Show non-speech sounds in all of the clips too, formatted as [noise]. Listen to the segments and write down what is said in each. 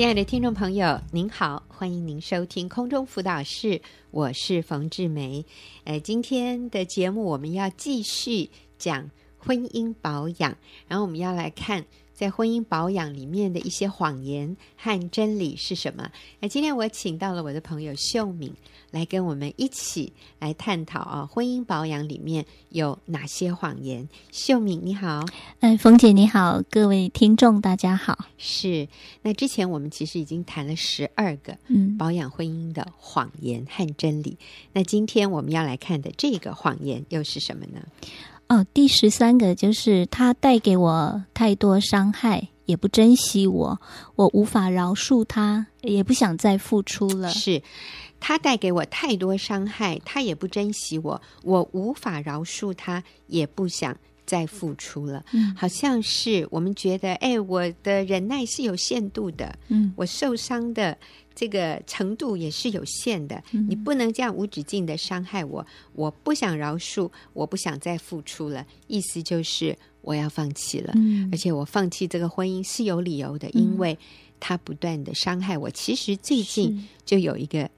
亲爱的听众朋友，您好，欢迎您收听空中辅导室，我是冯志梅。呃，今天的节目我们要继续讲婚姻保养，然后我们要来看。在婚姻保养里面的一些谎言和真理是什么？那今天我请到了我的朋友秀敏来跟我们一起来探讨啊，婚姻保养里面有哪些谎言？秀敏你好，哎，冯姐你好，各位听众大家好。是，那之前我们其实已经谈了十二个嗯保养婚姻的谎言和真理，嗯、那今天我们要来看的这个谎言又是什么呢？哦，第十三个就是他带给我太多伤害，也不珍惜我，我无法饶恕他，也不想再付出了。是他带给我太多伤害，他也不珍惜我，我无法饶恕他，也不想再付出了。嗯，好像是我们觉得，哎，我的忍耐是有限度的。嗯，我受伤的。这个程度也是有限的，嗯、你不能这样无止境的伤害我。我不想饶恕，我不想再付出了。意思就是我要放弃了，嗯、而且我放弃这个婚姻是有理由的，因为他不断的伤害我。嗯、其实最近就有一个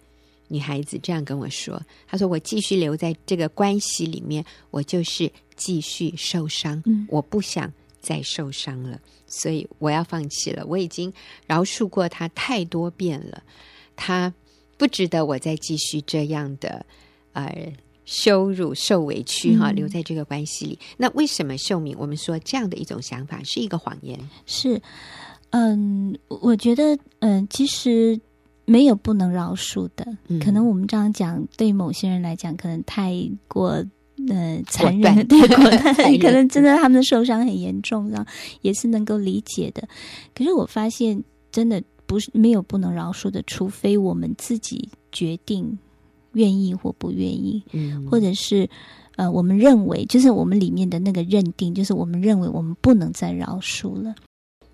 女孩子这样跟我说：“她说我继续留在这个关系里面，我就是继续受伤，嗯、我不想再受伤了。”所以我要放弃了。我已经饶恕过他太多遍了，他不值得我再继续这样的呃羞辱、受委屈哈，留在这个关系里。嗯、那为什么秀敏？我们说这样的一种想法是一个谎言？是，嗯，我觉得，嗯，其实没有不能饶恕的。嗯、可能我们这样讲，对某些人来讲，可能太过。呃，残忍的 [laughs] 对 [laughs] 过，可能真的他们的受伤很严重，这样也是能够理解的。可是我发现，真的不是没有不能饶恕的，除非我们自己决定愿意或不愿意，嗯，或者是呃，我们认为就是我们里面的那个认定，就是我们认为我们不能再饶恕了。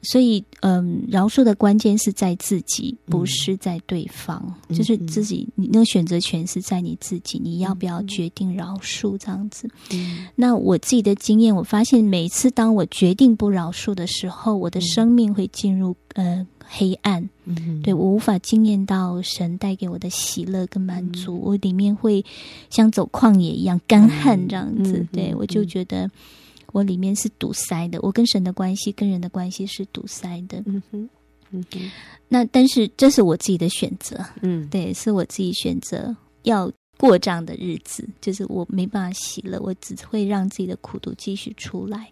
所以，嗯，饶恕的关键是在自己，不是在对方。嗯、就是自己，你那个选择权是在你自己，你要不要决定饶恕这样子？嗯、那我自己的经验，我发现每次当我决定不饶恕的时候，我的生命会进入呃黑暗。嗯、对，我无法经验到神带给我的喜乐跟满足，嗯、我里面会像走旷野一样干旱这样子。嗯、对，我就觉得。我里面是堵塞的，我跟神的关系、跟人的关系是堵塞的。嗯哼，嗯哼。那但是这是我自己的选择，嗯，对，是我自己选择要过这样的日子，就是我没办法喜乐，我只会让自己的苦毒继续出来。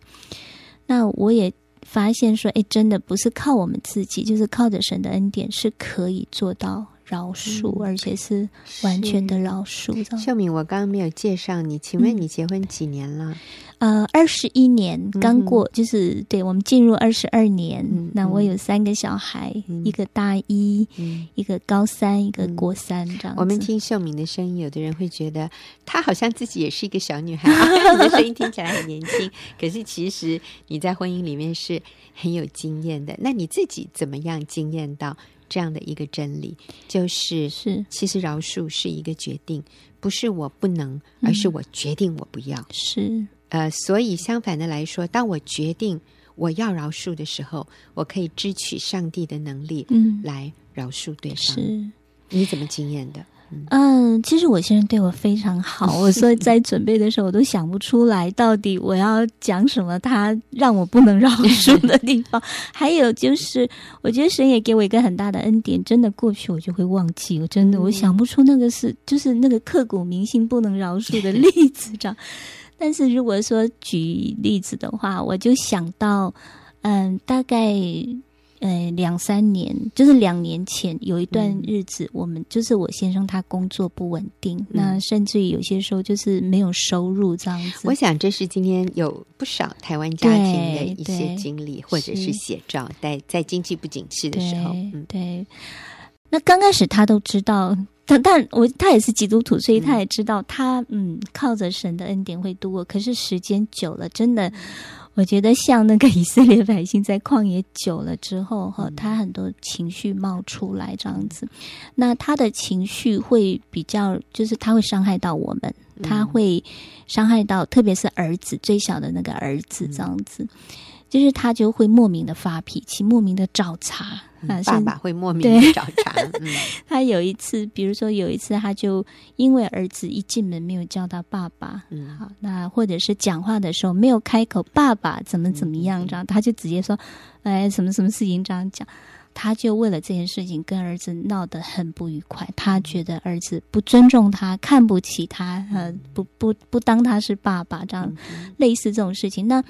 那我也发现说，哎，真的不是靠我们自己，就是靠着神的恩典是可以做到饶恕，嗯、而且是完全的饶恕。秀敏，我刚刚没有介绍你，请问你结婚几年了？嗯呃，二十一年刚过，嗯、就是对我们进入二十二年。嗯、那我有三个小孩，嗯、一个大一，嗯、一个高三，一个国三，这样子。我们听秀敏的声音，有的人会觉得她好像自己也是一个小女孩，[laughs] 你的声音听起来很年轻。可是其实你在婚姻里面是很有经验的。那你自己怎么样经验到这样的一个真理？就是是，其实饶恕是一个决定，不是我不能，而是我决定我不要。嗯、是。呃，所以相反的来说，当我决定我要饶恕的时候，我可以支取上帝的能力，嗯，来饶恕对方。是，你怎么经验的？嗯，嗯，其实我先生对我非常好，[laughs] 我所以在准备的时候，我都想不出来到底我要讲什么，他让我不能饶恕的地方。还有就是，我觉得神也给我一个很大的恩典，真的过去我就会忘记，我真的我想不出那个是，就是那个刻骨铭心不能饶恕的例子，这样。但是如果说举例子的话，我就想到，嗯，大概呃两三年，就是两年前有一段日子，嗯、我们就是我先生他工作不稳定，嗯、那甚至于有些时候就是没有收入这样子。我想这是今天有不少台湾家庭的一些经历或者是写照，在在经济不景气的时候，对。对那刚开始他都知道，但但我他也是基督徒，所以他也知道他嗯靠着神的恩典会度过。可是时间久了，真的，我觉得像那个以色列百姓在旷野久了之后哈，他很多情绪冒出来这样子。那他的情绪会比较，就是他会伤害到我们，他会伤害到特别是儿子最小的那个儿子这样子。就是他就会莫名的发脾气，莫名的找茬。嗯、爸爸会莫名的找茬。[laughs] 嗯、他有一次，比如说有一次，他就因为儿子一进门没有叫他爸爸，嗯，好，那或者是讲话的时候没有开口，爸爸怎么怎么样，这样、嗯、他就直接说，哎，什么什么事情这样讲，他就为了这件事情跟儿子闹得很不愉快。他觉得儿子不尊重他，看不起他，呃，不不不当他是爸爸，这样、嗯、类似这种事情。那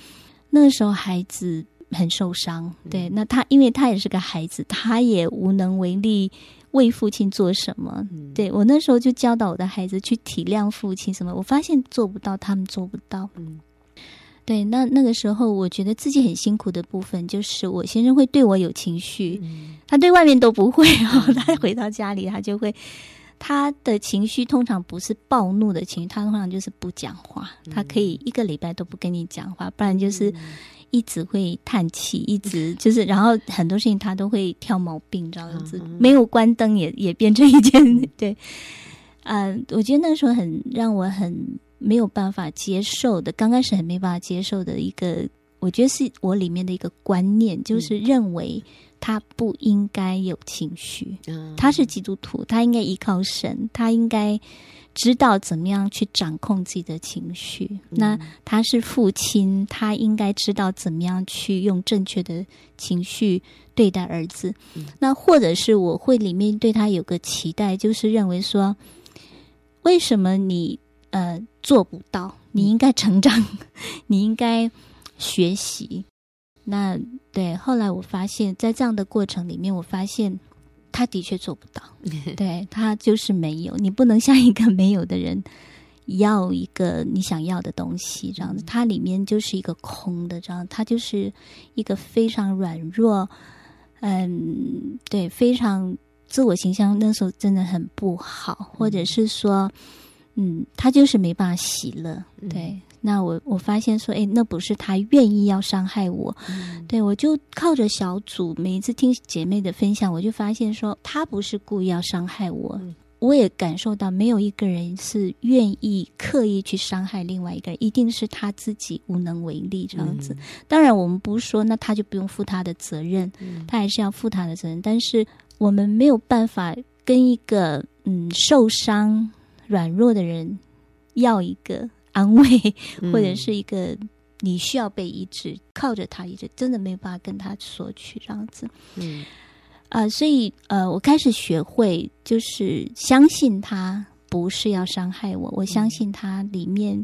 那个时候孩子。很受伤，对，那他因为他也是个孩子，他也无能为力为父亲做什么。嗯、对，我那时候就教导我的孩子去体谅父亲什么，我发现做不到，他们做不到。嗯，对，那那个时候我觉得自己很辛苦的部分，就是我先生会对我有情绪，嗯、他对外面都不会，然后他回到家里，他就会他的情绪通常不是暴怒的情绪，他通常就是不讲话，他可以一个礼拜都不跟你讲话，不然就是。一直会叹气，一直 [laughs] 就是，然后很多事情他都会挑毛病，这样子，没有关灯也也变成一件对。嗯、[laughs] 呃，我觉得那时候很让我很没有办法接受的，刚开始很没办法接受的一个，我觉得是我里面的一个观念，就是认为他不应该有情绪。他是基督徒，他应该依靠神，他应该。知道怎么样去掌控自己的情绪。那他是父亲，他应该知道怎么样去用正确的情绪对待儿子。那或者是我会里面对他有个期待，就是认为说，为什么你呃做不到？你应该成长，[laughs] 你应该学习。那对，后来我发现，在这样的过程里面，我发现。他的确做不到，[laughs] 对，他就是没有。你不能像一个没有的人要一个你想要的东西，这样子，它里面就是一个空的，这样，他就是一个非常软弱，嗯，对，非常自我形象那时候真的很不好，或者是说，嗯，他就是没办法喜乐，对。那我我发现说，哎，那不是他愿意要伤害我，嗯、对，我就靠着小组，每一次听姐妹的分享，我就发现说，他不是故意要伤害我，嗯、我也感受到没有一个人是愿意刻意去伤害另外一个人，一定是他自己无能为力这样子。嗯、当然，我们不是说那他就不用负他的责任，嗯、他还是要负他的责任，但是我们没有办法跟一个嗯受伤软弱的人要一个。安慰，或者是一个你需要被医治，嗯、靠着他医治，真的没有办法跟他索取这样子。嗯，啊、呃，所以呃，我开始学会就是相信他不是要伤害我，我相信他里面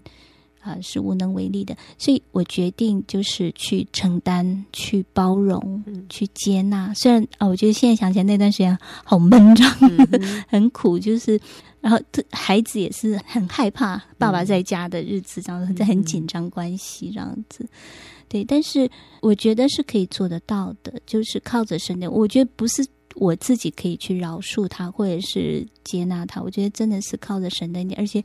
啊、呃、是无能为力的，所以我决定就是去承担、去包容、嗯、去接纳。虽然啊、呃，我觉得现在想起来那段时间好闷这样，嗯、[laughs] 很苦，就是。然后这，孩子也是很害怕爸爸在家的日子，这样子在很紧张关系这样子。对，但是我觉得是可以做得到的，就是靠着神的。我觉得不是我自己可以去饶恕他，或者是接纳他。我觉得真的是靠着神的，而且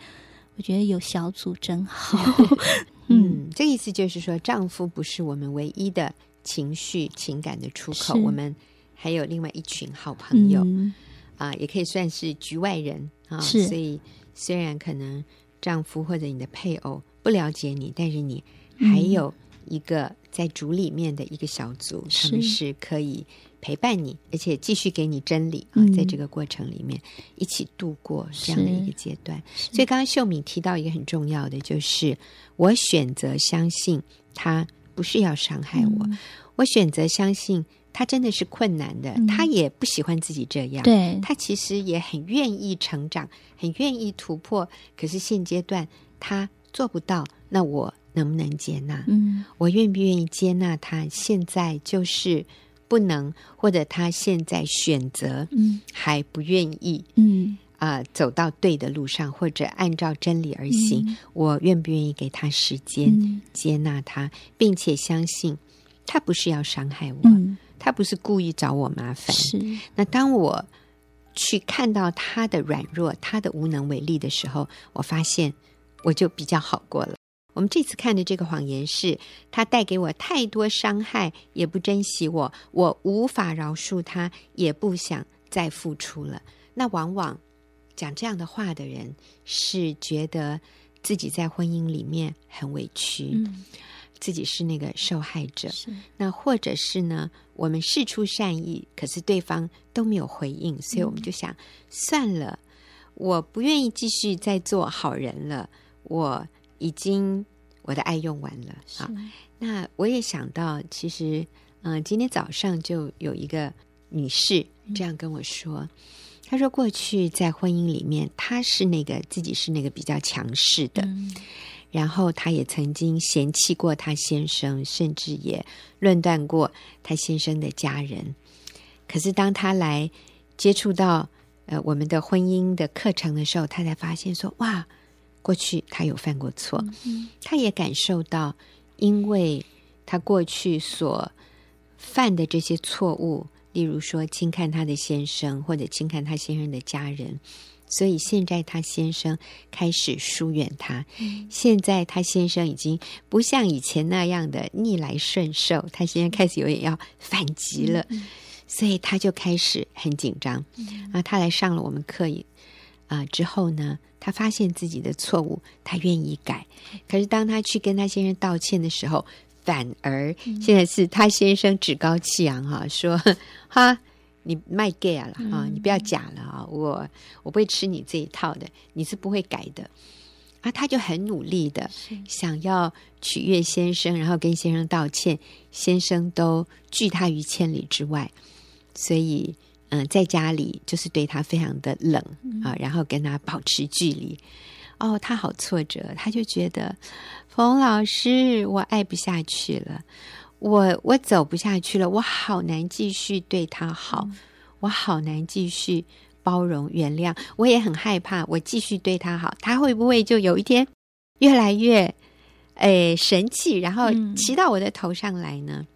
我觉得有小组真好。[laughs] 嗯，这意思就是说，丈夫不是我们唯一的情绪情感的出口，我们还有另外一群好朋友。嗯啊，也可以算是局外人啊。是，所以虽然可能丈夫或者你的配偶不了解你，但是你还有一个在主里面的一个小组，嗯、他们是可以陪伴你，而且继续给你真理啊。在这个过程里面，一起度过这样的一个阶段。所以刚刚秀敏提到一个很重要的，就是我选择相信他不是要伤害我，嗯、我选择相信。他真的是困难的，他也不喜欢自己这样。对、嗯，他其实也很愿意成长，很愿意突破。可是现阶段他做不到，那我能不能接纳？嗯，我愿不愿意接纳他？现在就是不能，或者他现在选择，嗯，还不愿意，嗯啊、呃，走到对的路上，或者按照真理而行。嗯、我愿不愿意给他时间，嗯、接纳他，并且相信他不是要伤害我。嗯他不是故意找我麻烦。是。那当我去看到他的软弱、他的无能为力的时候，我发现我就比较好过了。我们这次看的这个谎言是，他带给我太多伤害，也不珍惜我，我无法饶恕他，也不想再付出了。那往往讲这样的话的人，是觉得自己在婚姻里面很委屈。嗯自己是那个受害者。那或者是呢，我们事出善意，可是对方都没有回应，所以我们就想、嗯、算了，我不愿意继续再做好人了，我已经我的爱用完了。啊，那我也想到，其实嗯、呃，今天早上就有一个女士这样跟我说。嗯他说：“过去在婚姻里面，他是那个自己是那个比较强势的，嗯、然后她也曾经嫌弃过她先生，甚至也论断过她先生的家人。可是当她来接触到呃我们的婚姻的课程的时候，她才发现说：哇，过去她有犯过错，嗯、他也感受到，因为她过去所犯的这些错误。”例如说，轻看她的先生，或者轻看她先生的家人，所以现在他先生开始疏远他。嗯、现在他先生已经不像以前那样的逆来顺受，他现在开始有点要反击了，嗯、所以他就开始很紧张。嗯、啊，他来上了我们课啊之后呢，他发现自己的错误，他愿意改。可是当他去跟他先生道歉的时候，反而现在是他先生趾高气扬 [laughs] 哈，说哈，你卖 gay 了啊，你不要假了啊，我我不会吃你这一套的，你是不会改的啊。他就很努力的想要取悦先生，然后跟先生道歉，先生都拒他于千里之外，所以嗯，在家里就是对他非常的冷啊，然后跟他保持距离。哦，他好挫折，他就觉得。冯老师，我爱不下去了，我我走不下去了，我好难继续对他好，嗯、我好难继续包容原谅，我也很害怕，我继续对他好，他会不会就有一天越来越诶神气，然后骑到我的头上来呢？嗯、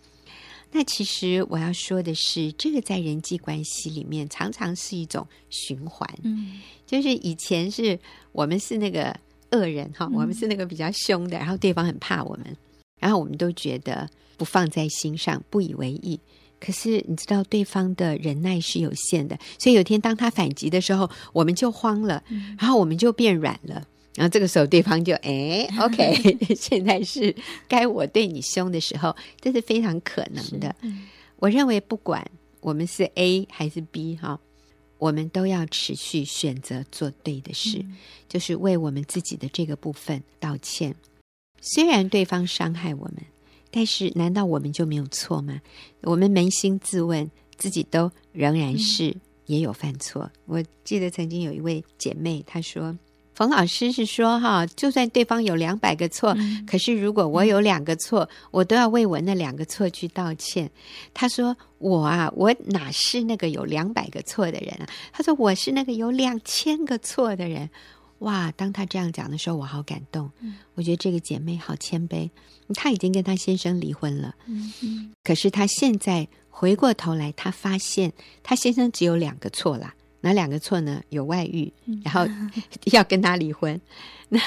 那其实我要说的是，这个在人际关系里面常常是一种循环，嗯，就是以前是我们是那个。恶人哈，我们是那个比较凶的，然后对方很怕我们，然后我们都觉得不放在心上，不以为意。可是你知道，对方的忍耐是有限的，所以有天当他反击的时候，我们就慌了，然后我们就变软了。然后这个时候，对方就哎，OK，[laughs] 现在是该我对你凶的时候，这是非常可能的。我认为，不管我们是 A 还是 B 哈。我们都要持续选择做对的事，嗯、就是为我们自己的这个部分道歉。虽然对方伤害我们，但是难道我们就没有错吗？我们扪心自问，自己都仍然是也有犯错。嗯、我记得曾经有一位姐妹，她说。冯老师是说哈，就算对方有两百个错，嗯、可是如果我有两个错，嗯、我都要为我那两个错去道歉。她说我啊，我哪是那个有两百个错的人啊？她说我是那个有两千个错的人。哇！当他这样讲的时候，我好感动。嗯、我觉得这个姐妹好谦卑。她已经跟她先生离婚了，嗯嗯、可是她现在回过头来，她发现她先生只有两个错啦。哪两个错呢？有外遇，然后 [laughs] 要跟他离婚。那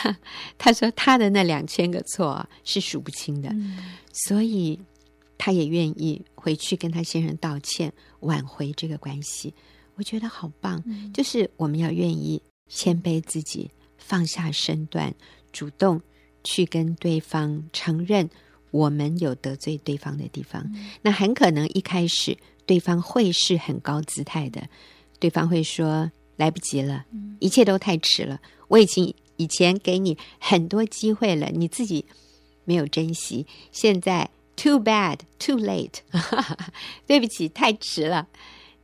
他说他的那两千个错是数不清的，嗯、所以他也愿意回去跟他先生道歉，挽回这个关系。我觉得好棒，嗯、就是我们要愿意谦卑自己，放下身段，主动去跟对方承认我们有得罪对方的地方。嗯、那很可能一开始对方会是很高姿态的。对方会说：“来不及了，一切都太迟了。我已经以前给你很多机会了，你自己没有珍惜。现在 too bad, too late，[laughs] 对不起，太迟了，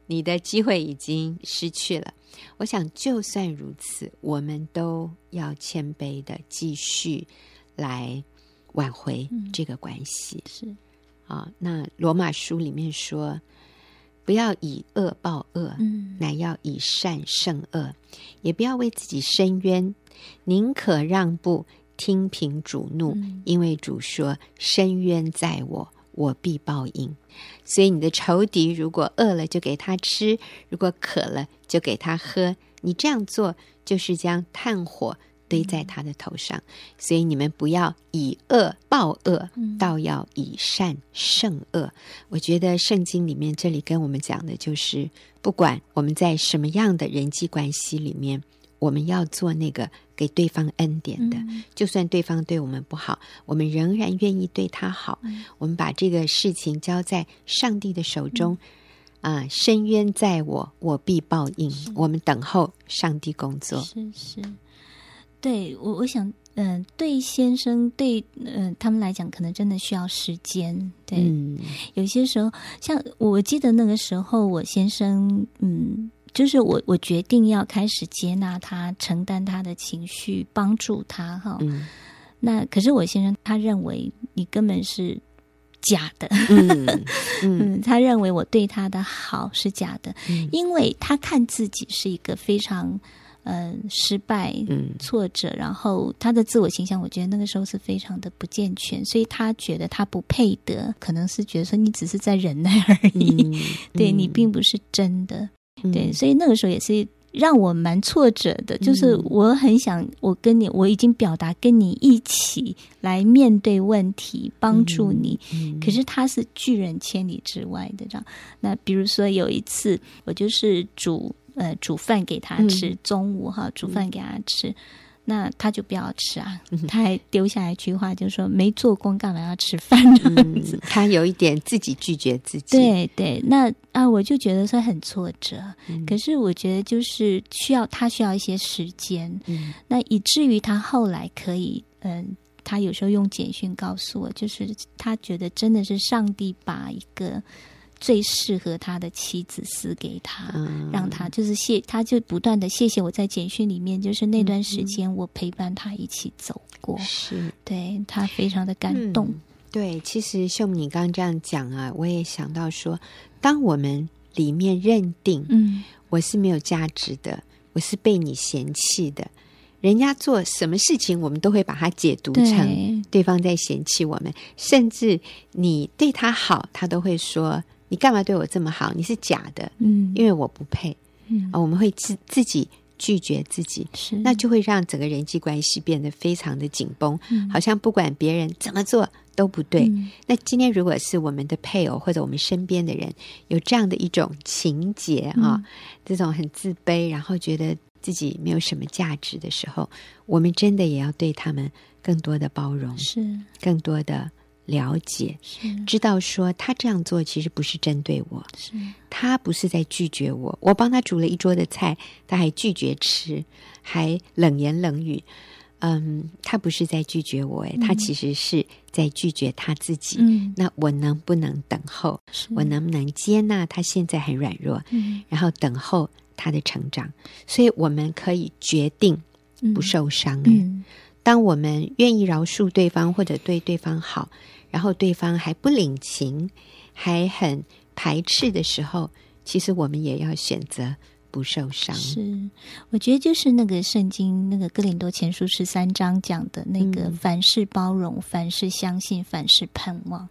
你的机会已经失去了。我想，就算如此，我们都要谦卑的继续来挽回这个关系。嗯、是啊，那罗马书里面说。”不要以恶报恶，嗯乃要以善胜恶；也不要为自己伸冤，宁可让步，听凭主怒，因为主说：“伸冤在我，我必报应。”所以，你的仇敌如果饿了，就给他吃；如果渴了，就给他喝。你这样做，就是将炭火。堆在他的头上，所以你们不要以恶报恶，倒要以善胜恶。我觉得圣经里面这里跟我们讲的就是，不管我们在什么样的人际关系里面，我们要做那个给对方恩典的，嗯、就算对方对我们不好，我们仍然愿意对他好。嗯、我们把这个事情交在上帝的手中，啊、嗯呃，伸冤在我，我必报应。我们等候上帝工作。是是，对我我想，嗯、呃，对先生对嗯、呃、他们来讲，可能真的需要时间。对，嗯、有些时候，像我记得那个时候，我先生嗯。就是我，我决定要开始接纳他，承担他的情绪，帮助他哈。嗯，那可是我先生他认为你根本是假的，[laughs] 嗯，嗯，他认为我对他的好是假的，嗯，因为他看自己是一个非常嗯、呃、失败、嗯挫折，然后他的自我形象，我觉得那个时候是非常的不健全，所以他觉得他不配得，可能是觉得说你只是在忍耐而已，嗯、对你并不是真的。对，嗯、所以那个时候也是让我蛮挫折的，就是我很想，我跟你，我已经表达跟你一起来面对问题，帮助你。嗯嗯、可是他是拒人千里之外的，这样。那比如说有一次，我就是煮呃煮饭给他吃，嗯、中午哈煮饭给他吃。那他就不要吃啊，嗯、他还丢下一句话，就是说没做工干嘛要吃饭这样子、嗯。他有一点自己拒绝自己。对对，那啊，我就觉得说很挫折。嗯、可是我觉得就是需要他需要一些时间。嗯、那以至于他后来可以，嗯，他有时候用简讯告诉我，就是他觉得真的是上帝把一个。最适合他的妻子撕给他，嗯、让他就是谢，他就不断的谢谢我在简讯里面，就是那段时间我陪伴他一起走过，是。对他非常的感动。嗯、对，其实秀敏你刚刚这样讲啊，我也想到说，当我们里面认定，嗯，我是没有价值的，我是被你嫌弃的，人家做什么事情，我们都会把它解读成对方在嫌弃我们，甚至你对他好，他都会说。你干嘛对我这么好？你是假的，嗯，因为我不配，嗯，啊，我们会自自己拒绝自己，是，那就会让整个人际关系变得非常的紧绷，嗯，好像不管别人怎么做都不对。嗯，那今天如果是我们的配偶或者我们身边的人有这样的一种情节啊，嗯，这种很自卑，然后觉得自己没有什么价值的时候，我们真的也要对他们更多的包容，是。更多的。了解，知道说他这样做其实不是针对我，是他不是在拒绝我。我帮他煮了一桌的菜，他还拒绝吃，还冷言冷语。嗯，他不是在拒绝我，哎、嗯，他其实是在拒绝他自己。嗯，那我能不能等候？我能不能接纳他现在很软弱？嗯，然后等候他的成长。所以我们可以决定不受伤。哎、嗯，当我们愿意饶恕对方或者对对方好。然后对方还不领情，还很排斥的时候，其实我们也要选择不受伤。是，我觉得就是那个圣经那个哥林多前书十三章讲的那个凡事包容，凡事相信，凡事盼望。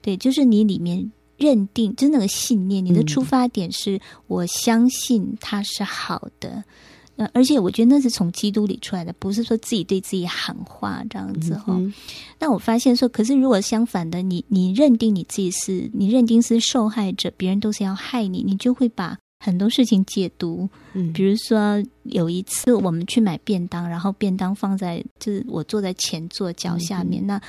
对，就是你里面认定，就是那个信念，你的出发点是我相信它是好的。呃，而且我觉得那是从基督里出来的，不是说自己对自己喊话这样子哈。那、我发现说，可是如果相反的，你你认定你自己是，你认定是受害者，别人都是要害你，你就会把很多事情解读。嗯，比如说有一次我们去买便当，然后便当放在就是我坐在前座脚下面，嗯、那。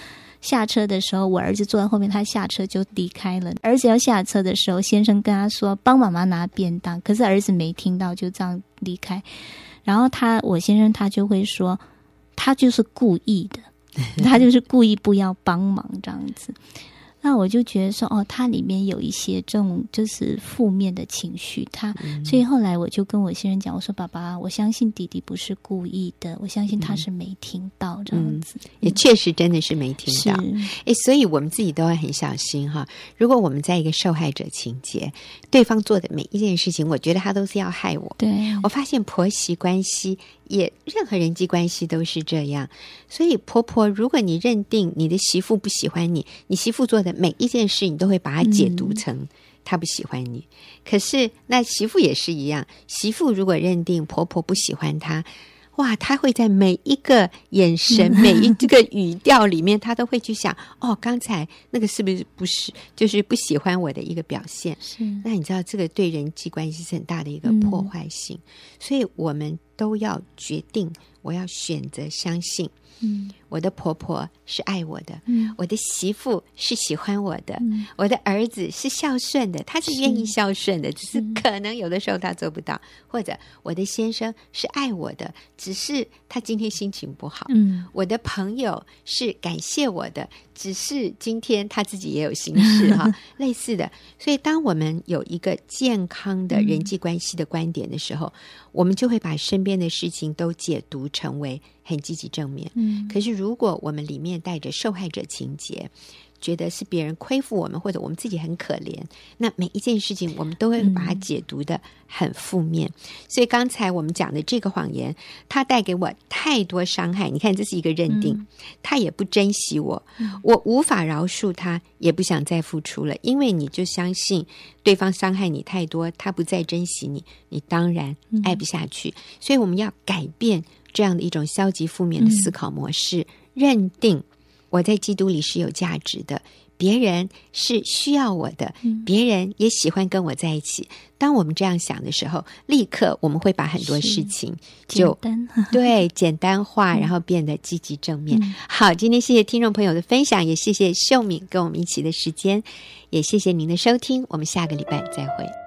下车的时候，我儿子坐在后面，他下车就离开了。儿子要下车的时候，先生跟他说：“帮妈妈拿便当。”可是儿子没听到，就这样离开。然后他，我先生他就会说：“他就是故意的，[laughs] 他就是故意不要帮忙这样子。”那我就觉得说，哦，他里面有一些这种就是负面的情绪，他，嗯、所以后来我就跟我先生讲，我说：“爸爸，我相信弟弟不是故意的，我相信他是没听到这样子，嗯、也确实真的是没听到。是诶，所以我们自己都要很小心哈。如果我们在一个受害者情节，对方做的每一件事情，我觉得他都是要害我。对，我发现婆媳关系。也任何人际关系都是这样，所以婆婆，如果你认定你的媳妇不喜欢你，你媳妇做的每一件事，你都会把它解读成他不喜欢你。嗯、可是那媳妇也是一样，媳妇如果认定婆婆不喜欢她。哇，她会在每一个眼神、[laughs] 每一这个语调里面，她都会去想：哦，刚才那个是不是不是就是不喜欢我的一个表现？是。那你知道，这个对人际关系是很大的一个破坏性。嗯、所以，我们都要决定，我要选择相信。嗯，我的婆婆是爱我的，嗯，我的媳妇是喜欢我的，嗯，我的儿子是孝顺的，他是愿意孝顺的，是只是可能有的时候他做不到，或者我的先生是爱我的，只是他今天心情不好，嗯，我的朋友是感谢我的，只是今天他自己也有心事哈，[laughs] 类似的。所以，当我们有一个健康的人际关系的观点的时候，嗯，我们就会把身边的事情都解读成为很积极正面。嗯，可是如果我们里面带着受害者情节，觉得是别人亏负我们，或者我们自己很可怜，那每一件事情我们都会把它解读的很负面。嗯、所以刚才我们讲的这个谎言，它带给我太多伤害。你看，这是一个认定，嗯、他也不珍惜我，嗯、我无法饶恕他，也不想再付出了，因为你就相信对方伤害你太多，他不再珍惜你，你当然爱不下去。嗯、所以我们要改变这样的一种消极负面的思考模式，嗯、认定。我在基督里是有价值的，别人是需要我的，嗯、别人也喜欢跟我在一起。当我们这样想的时候，立刻我们会把很多事情就简单对简单化，然后变得积极正面。嗯、好，今天谢谢听众朋友的分享，也谢谢秀敏跟我们一起的时间，也谢谢您的收听，我们下个礼拜再会。